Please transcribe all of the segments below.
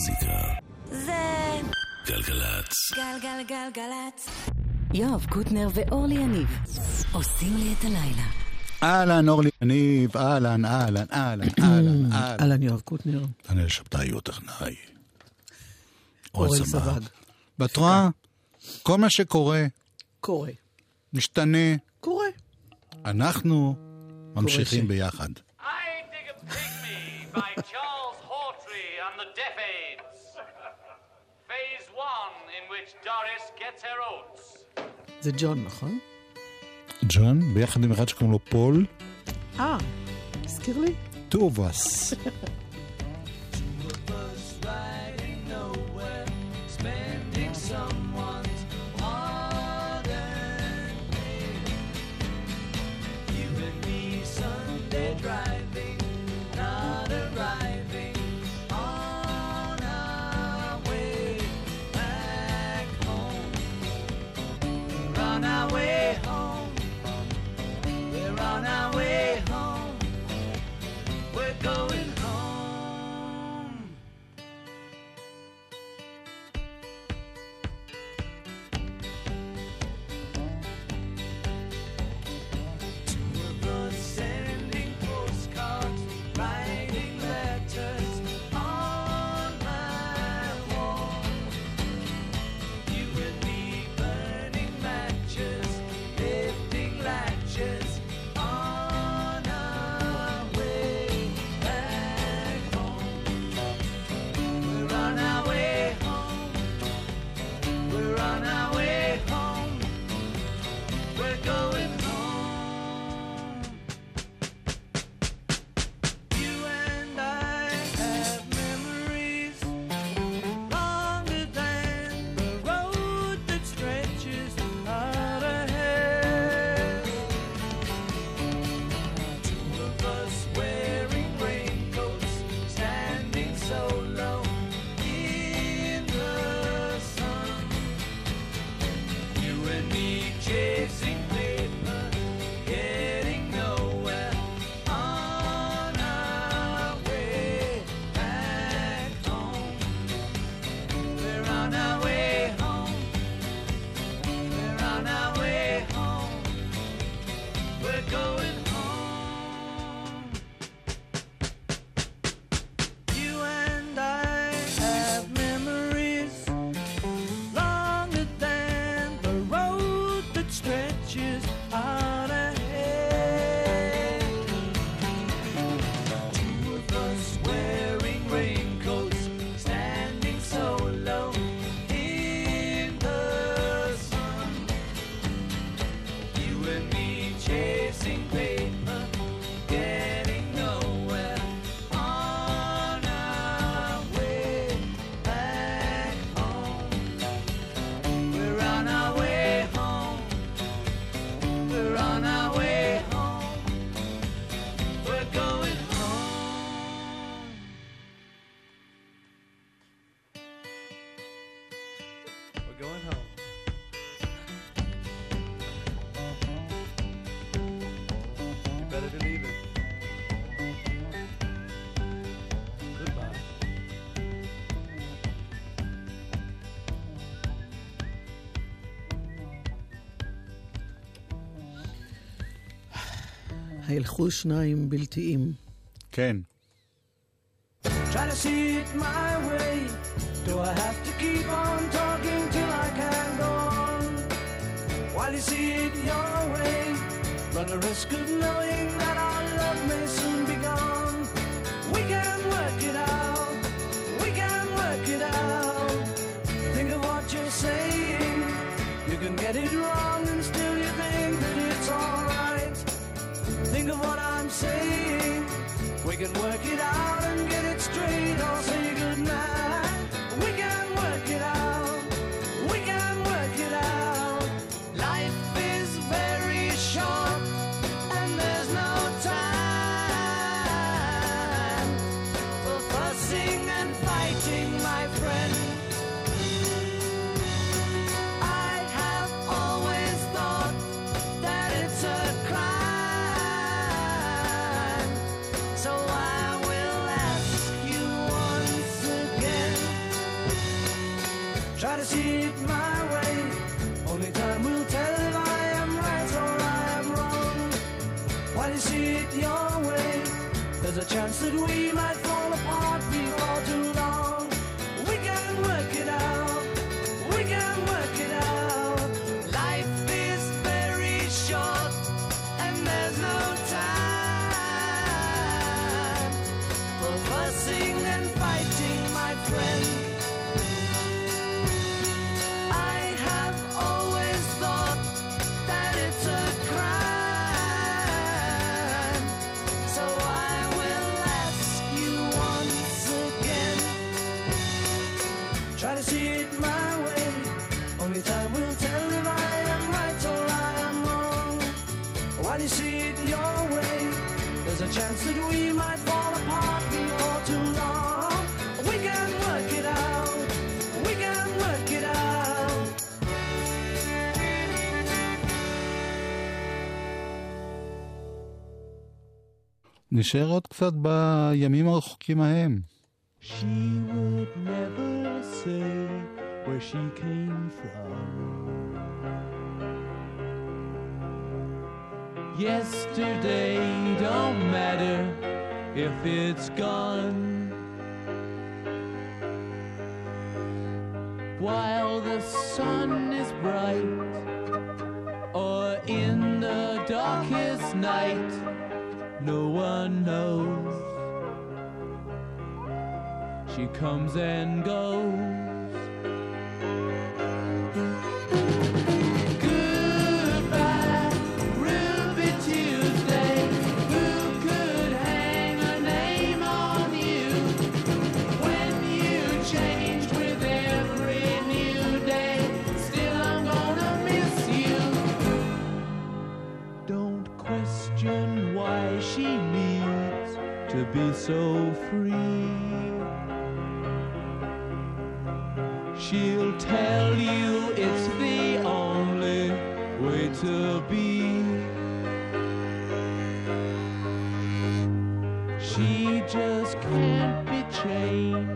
מוזיקה. זה... גלגלצ. גלגלגלגלצ. יואב קוטנר ואורלי יניב עושים לי את הלילה. אהלן, אורלי יניב, אהלן, אהלן, אהלן, אהלן. אהלן, יואב קוטנר. אני שבתאי יהיו טכנאי. אורל סבג. ואת רואה? כל מה שקורה... קורה. משתנה. קורה. אנחנו ממשיכים ביחד. I dig a pygmy by John זה ג'ון, נכון? ג'ון, ביחד עם אחד שקוראים לו פול. אה, הזכיר לי. Two of. הילכו שניים כן. Try to see it my way, do I have to keep on talking till I can go on? While you see it your way, run the risk of knowing that love soon to what I'm saying. We can work it out and get it straight. I'll say goodnight. There's a chance that we might נשאר עוד קצת בימים הרחוקים ההם. She would never say where she came from. Yesterday don't matter if it's gone. While the sun is bright, or in the darkest night no one knows. She comes and goes. be so free. She'll tell you it's the only way to be. She just can't be chained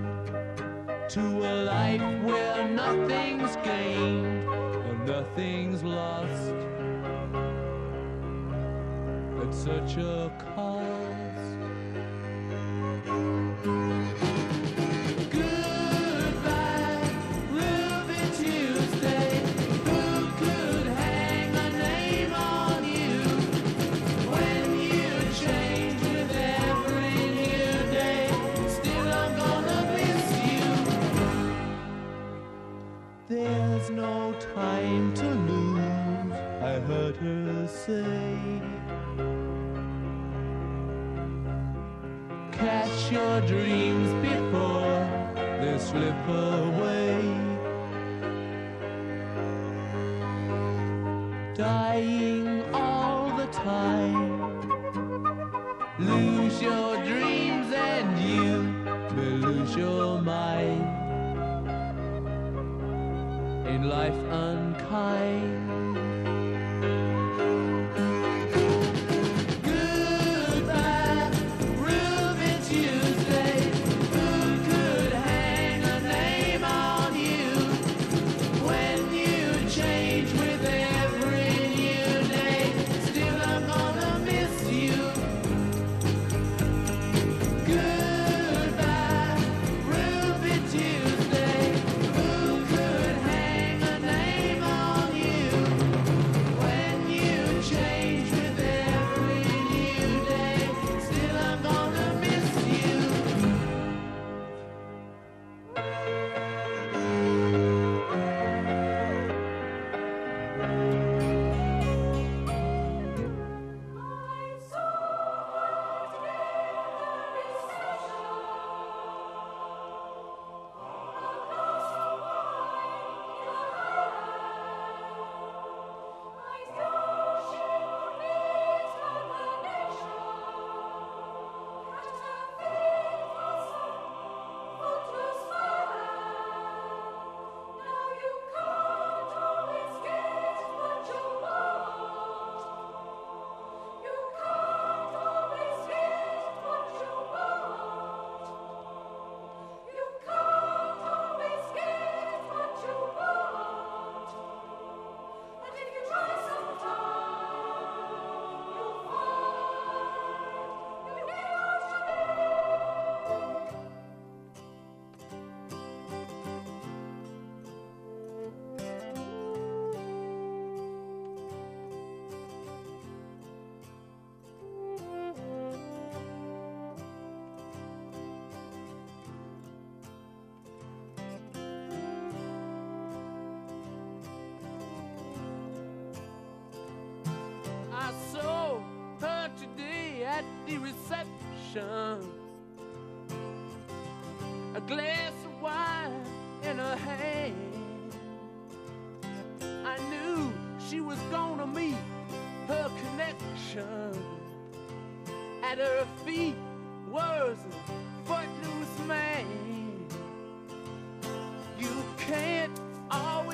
to a life where nothing's gained and nothing's lost. It's such a There's no time to lose, I heard her say. Catch your dreams before they slip away. Dying all the time. life unkind. the reception. A glass of wine in her hand. I knew she was gonna meet her connection. At her feet was a footloose man. You can't always.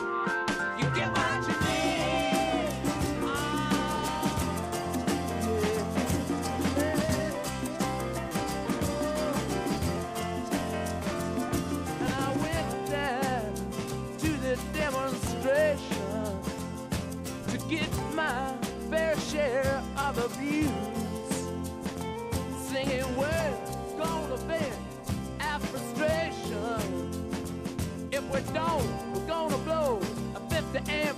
confused, singing words gonna vent our frustration. If we don't, we're gonna blow a 50 amp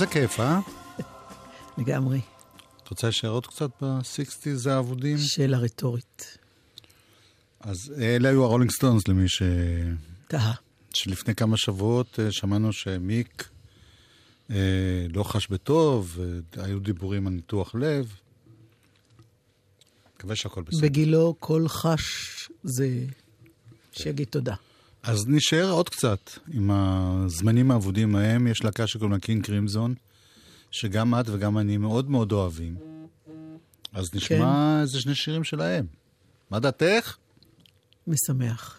איזה כיף, אה? לגמרי. את רוצה להישאר עוד קצת ב-60's האבודים? שאלה רטורית. אז אלה היו הרולינג סטונס, למי ש... תהה. שלפני כמה שבועות אה, שמענו שמיק אה, לא חש בטוב, אה, היו דיבורים על ניתוח לב. מקווה שהכל בסדר. בגילו כל חש זה שיגיד תודה. אז נשאר עוד קצת עם הזמנים האבודים ההם. יש להקה שקוראים לה קינג קרימזון, שגם את וגם אני מאוד מאוד אוהבים. אז נשמע איזה שני שירים שלהם. מה דעתך? משמח.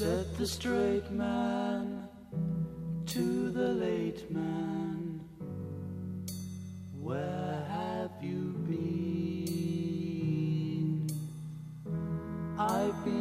Said the straight man to the late man, Where have you been? I've been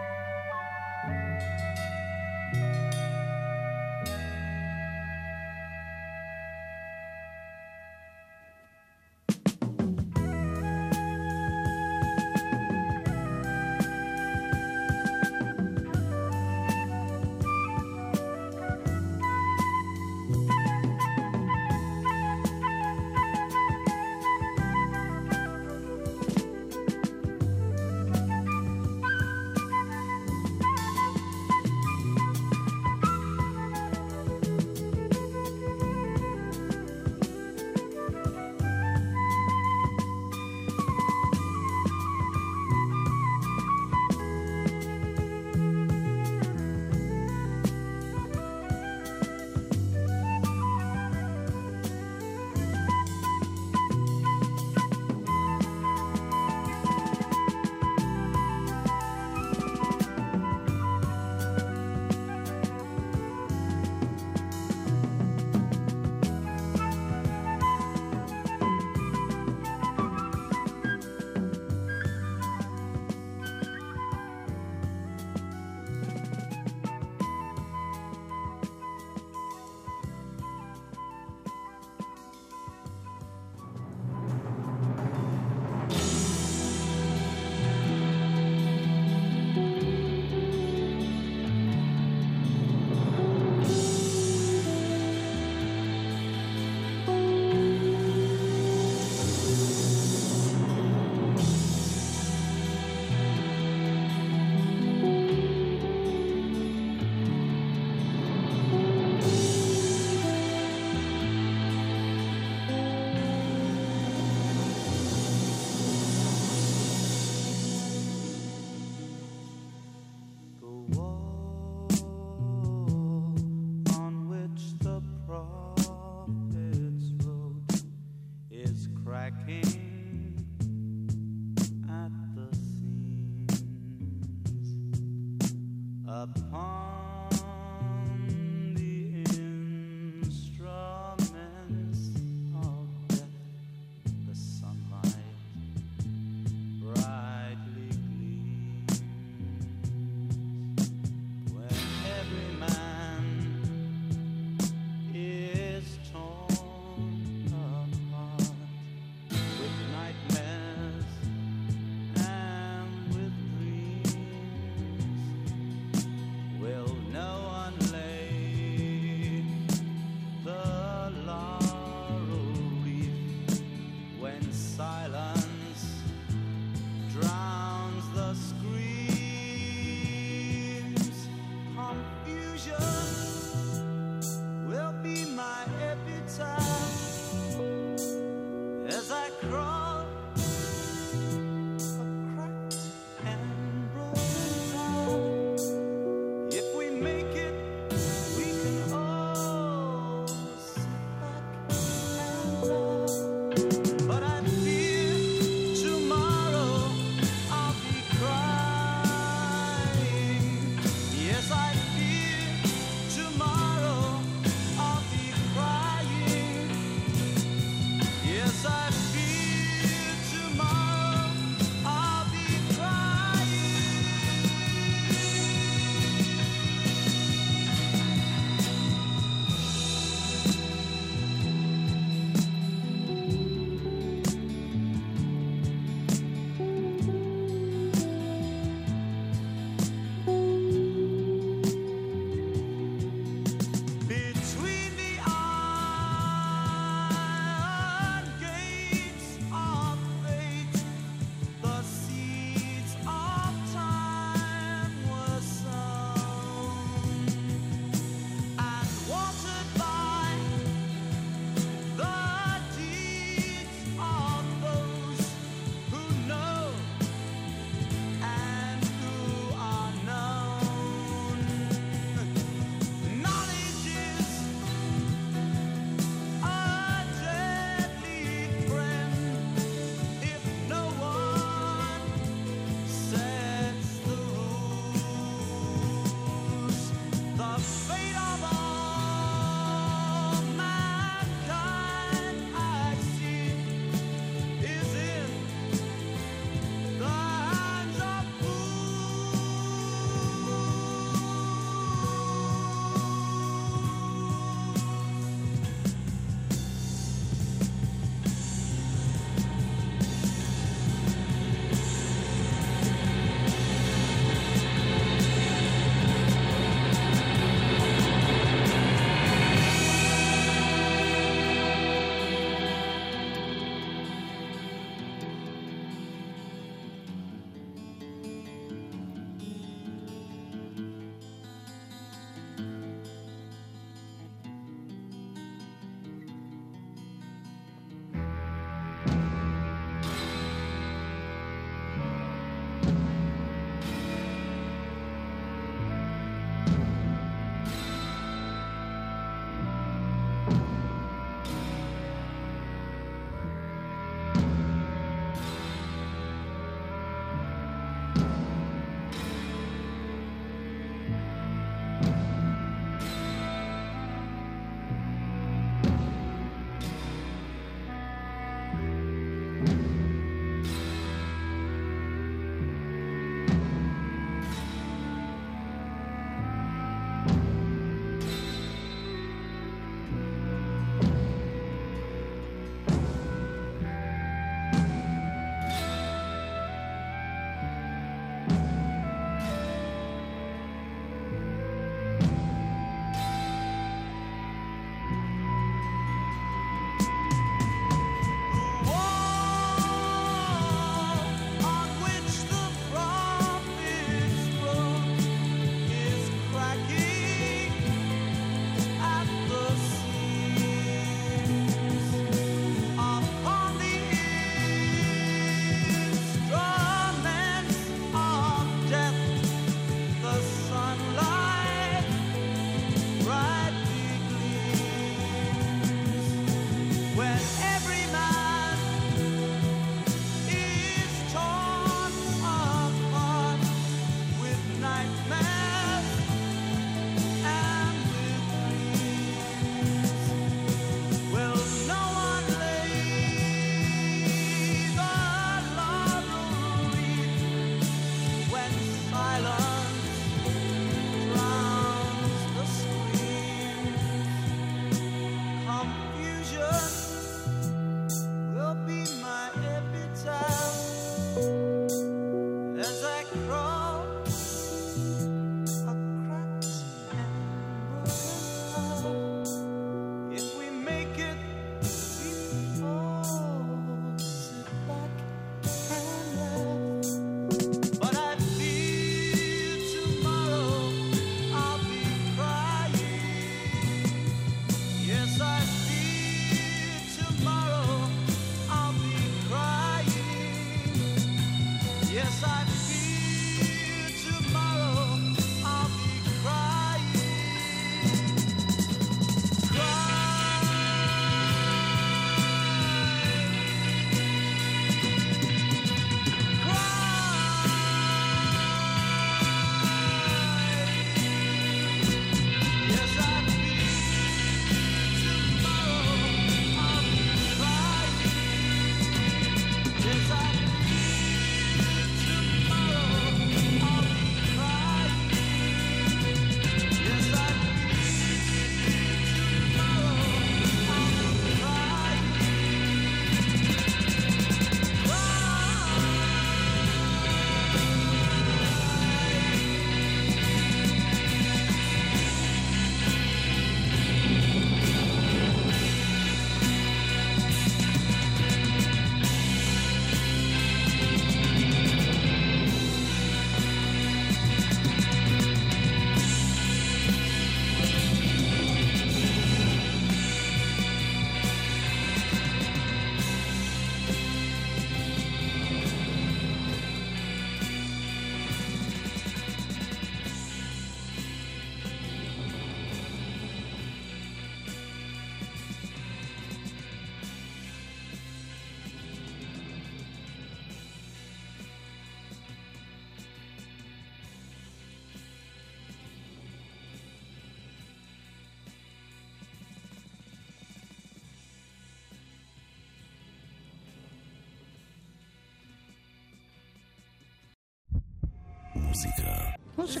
המוזיקה. זה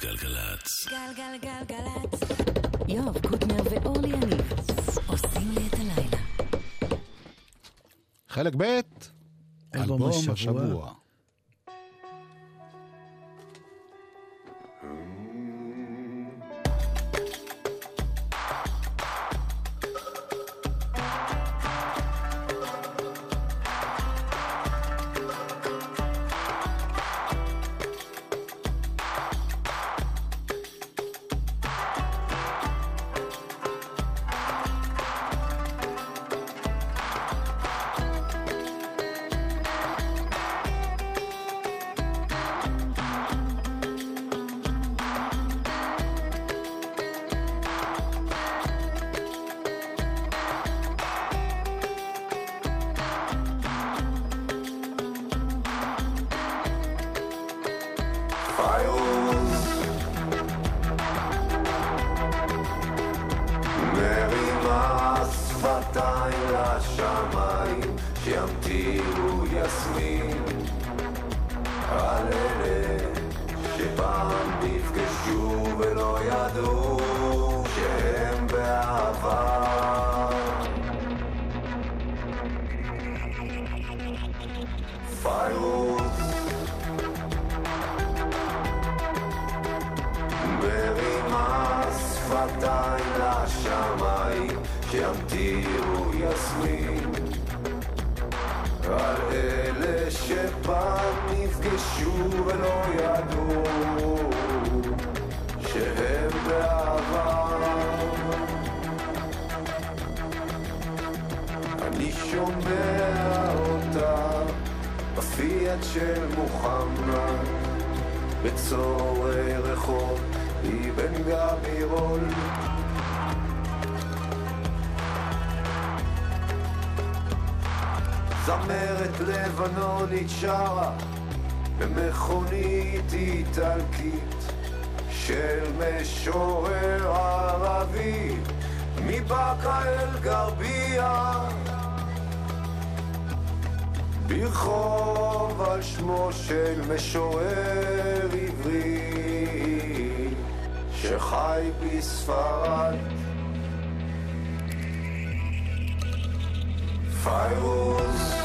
גלגלצ. גלגלגלגלצ. יואב קוטנר ואורלי יניב עושים לי את הלילה. חלק ב', אלבום השבוע. לשמיים, שימטירו יסמין על אלה שפעם נפגשו ולא ידעו שהם בעבר. פיירוס מרימה שפתיים לשמיים שימטירו נפגשו ולא ידעו שהם בעבר אני שומע אותה בפיאט של מוחמד בצורי רחוב אבן גבירול. זמרת לבנונית שרה במכונית איטלקית של משורר ערבי מבאקה אל גרבייה ברחוב על שמו של משורר עברי שחי בספרד. פיירוס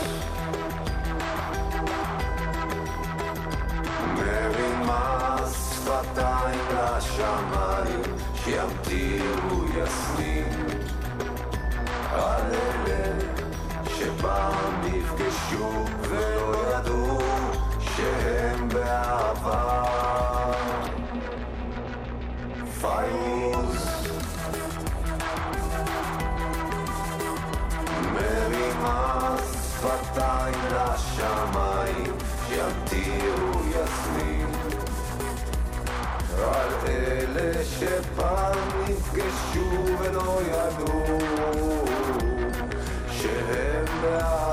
тайна шамарів, чим ти уяснив, але ще пам'ятки, що вироду, ще гембеава. Файз. Мері мас, фатай. שפעם נפגשו ולא ידעו שהם בעבר.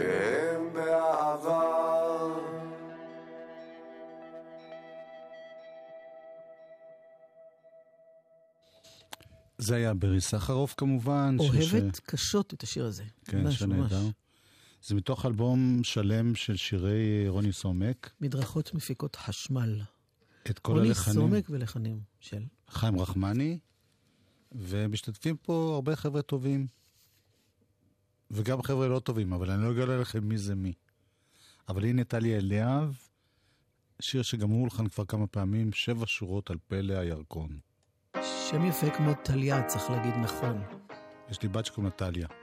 שהם בעבר זה היה ברי סחרוף כמובן. שש- אוהבת קשות את השיר הזה. כן, ממש, שנהדר. ממש. זה מתוך אלבום שלם של שירי רוני סומק, מדרכות מפיקות חשמל. את כל רוני הלחנים. סומק ולחנים של. חיים רחמני, ומשתתפים פה הרבה חבר'ה טובים. וגם חבר'ה לא טובים, אבל אני לא אגלה לכם מי זה מי. אבל הנה טליה אליאב, שיר שגם הוא הולחן כבר כמה פעמים, שבע שורות על פלא הירקון. שם יפה כמו טליה, צריך להגיד נכון. יש לי בת שקוראים לה טליה.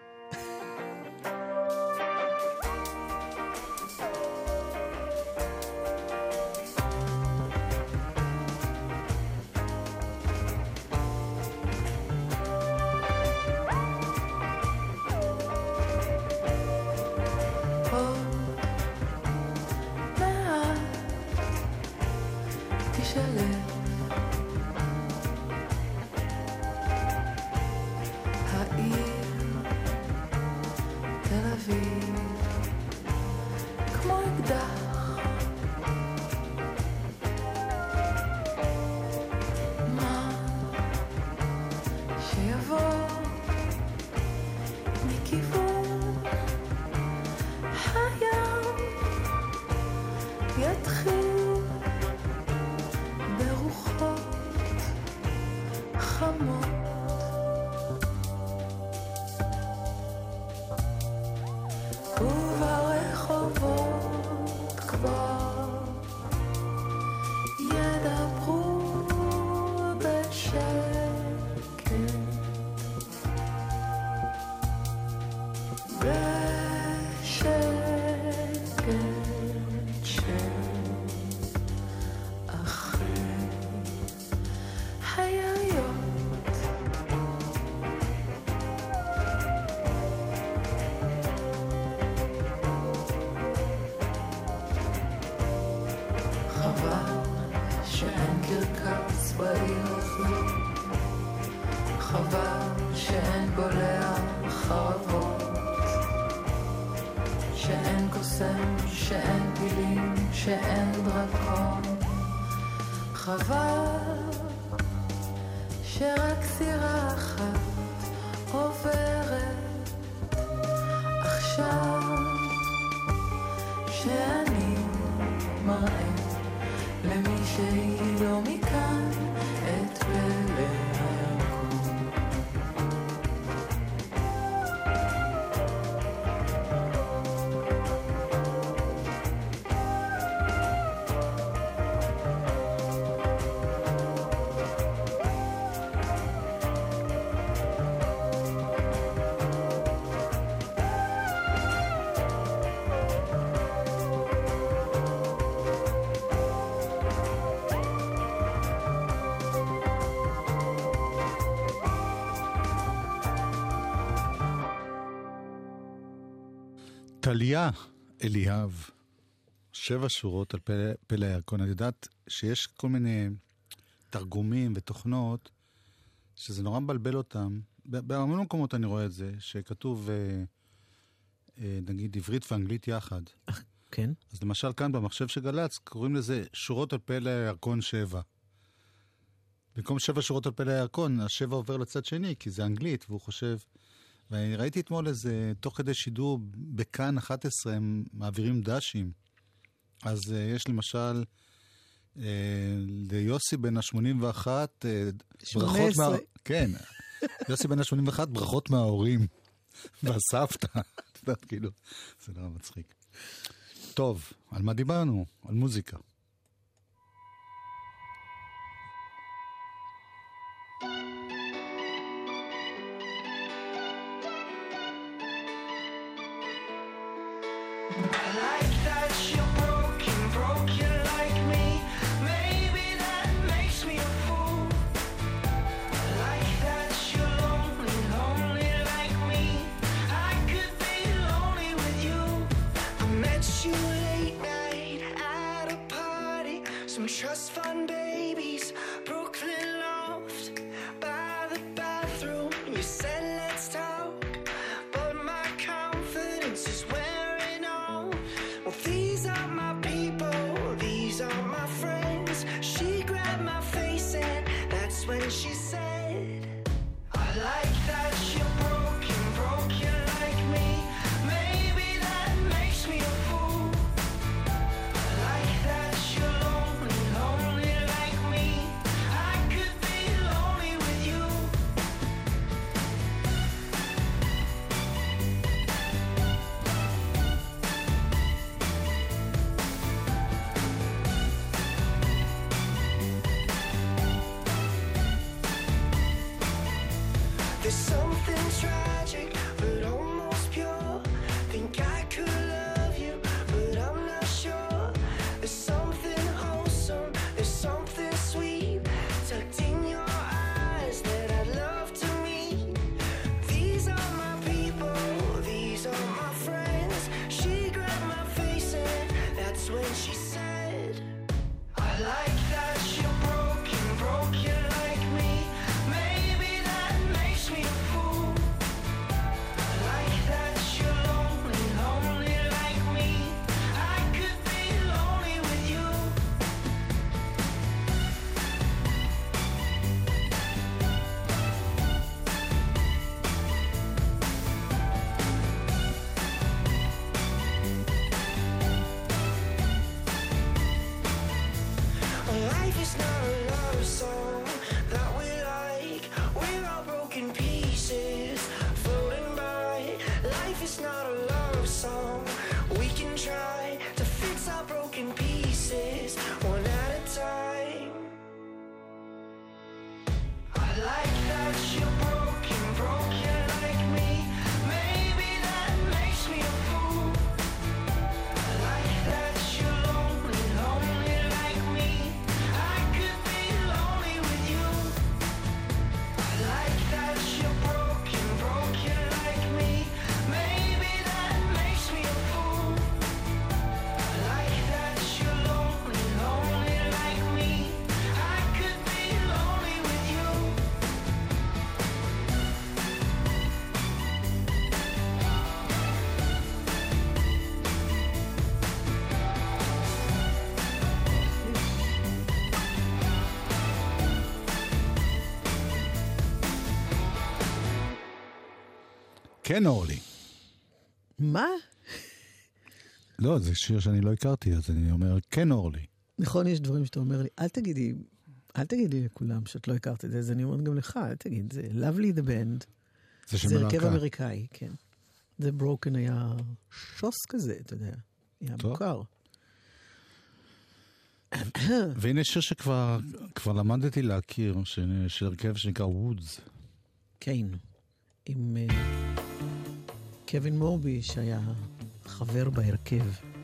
טליה אליאב, שבע שורות על פלא, פלא הירקון. את יודעת שיש כל מיני תרגומים ותוכנות שזה נורא מבלבל אותם. ב- בהרבה מקומות אני רואה את זה, שכתוב אה, אה, נגיד עברית ואנגלית יחד. כן? אז למשל כאן במחשב של גל"צ קוראים לזה שורות על פלא הירקון שבע. במקום שבע שורות על פלא הירקון, השבע עובר לצד שני, כי זה אנגלית, והוא חושב... ואני ראיתי אתמול איזה, תוך כדי שידור, בכאן 11 הם מעבירים דשים. אז uh, יש למשל uh, ליוסי בן ה-81, uh, ברכות 18. מה... כן, יוסי בן ה-81, ברכות מההורים והסבתא. את יודעת, כאילו, זה נורא מצחיק. טוב, על מה דיברנו? על מוזיקה. כן, אורלי. מה? לא, זה שיר שאני לא הכרתי, אז אני אומר, כן, אורלי. נכון, יש דברים שאתה אומר לי, אל תגידי, אל תגידי לכולם שאת לא הכרת את זה, אז אני אומרת גם לך, אל תגיד, זה Lovely the Band. זה שם זה הרכב אמריקאי, כן. זה ברוקן היה שוס כזה, אתה יודע, היה טוב. מוכר. והנה שיר שכבר כבר למדתי להכיר, של הרכב שנקרא וודס. כן, עם... Uh... קווין מובי, שהיה חבר בהרכב.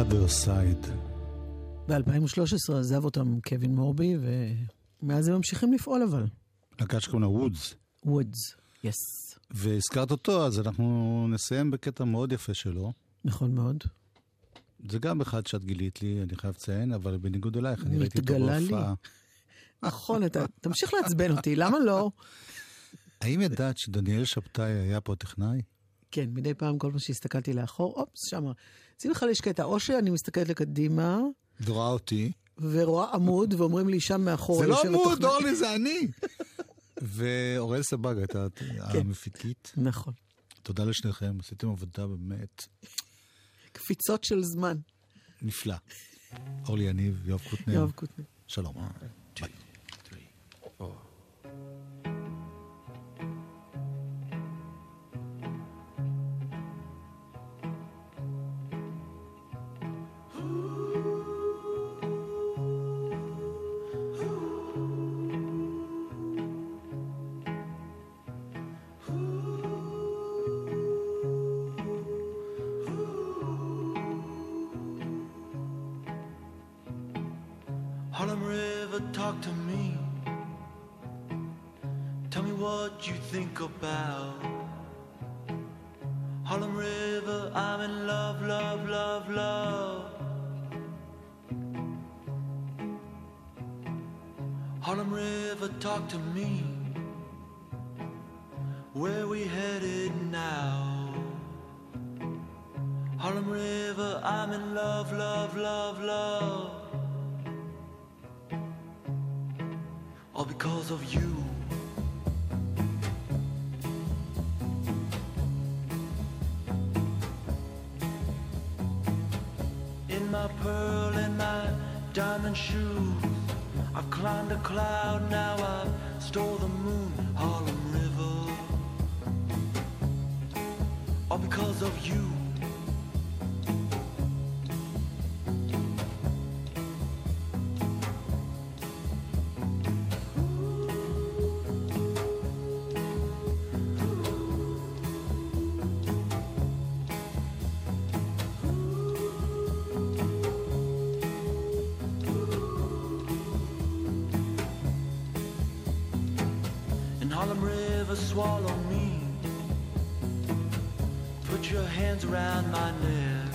Other side. ב-2013 עזב אותם קווין מורבי, ומאז הם ממשיכים לפעול אבל. להקה שקוראים לה וודס. וודס, יס. והזכרת אותו, אז אנחנו נסיים בקטע מאוד יפה שלו. נכון מאוד. זה גם אחד שאת גילית לי, אני חייב לציין, אבל בניגוד אלייך, אני ראיתי אותו. בהופעה. נכון, אתה תמשיך לעצבן אותי, למה לא? האם ידעת שדניאל שבתאי היה פה טכנאי? כן, מדי פעם, כל פעם שהסתכלתי לאחור, אופס, שמה. שים לך יש קטע, או שאני מסתכלת לקדימה, ורואה אותי. ורואה עמוד, ואומרים לי שם מאחור, זה לא עמוד. אורלי, זה אני. ואוראל סבג הייתה המפיקית. נכון. תודה לשניכם, עשיתם עבודה באמת קפיצות של זמן. נפלא. אורלי יניב, יואב קוטנר. יואב קוטנר. שלום. ביי. Talk to me. Tell me what you think about. Harlem River, I'm in love, love, love, love. Harlem River, talk to me. Cloud, now I've stole the swallow me. Put your hands around my neck.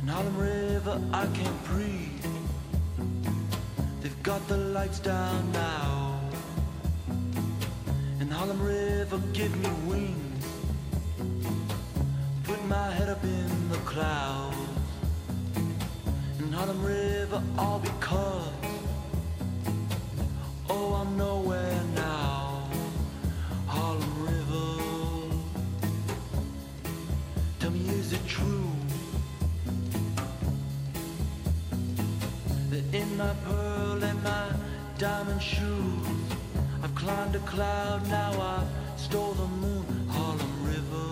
In Harlem River, I can't breathe. They've got the lights down now. In Harlem River, give me wings. Put my head up in the clouds. In Harlem River, all because. Oh, I'm nowhere now. My pearl and my diamond shoes, I've climbed a cloud, now I've stole the moon, Harlem River.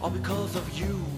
All because of you.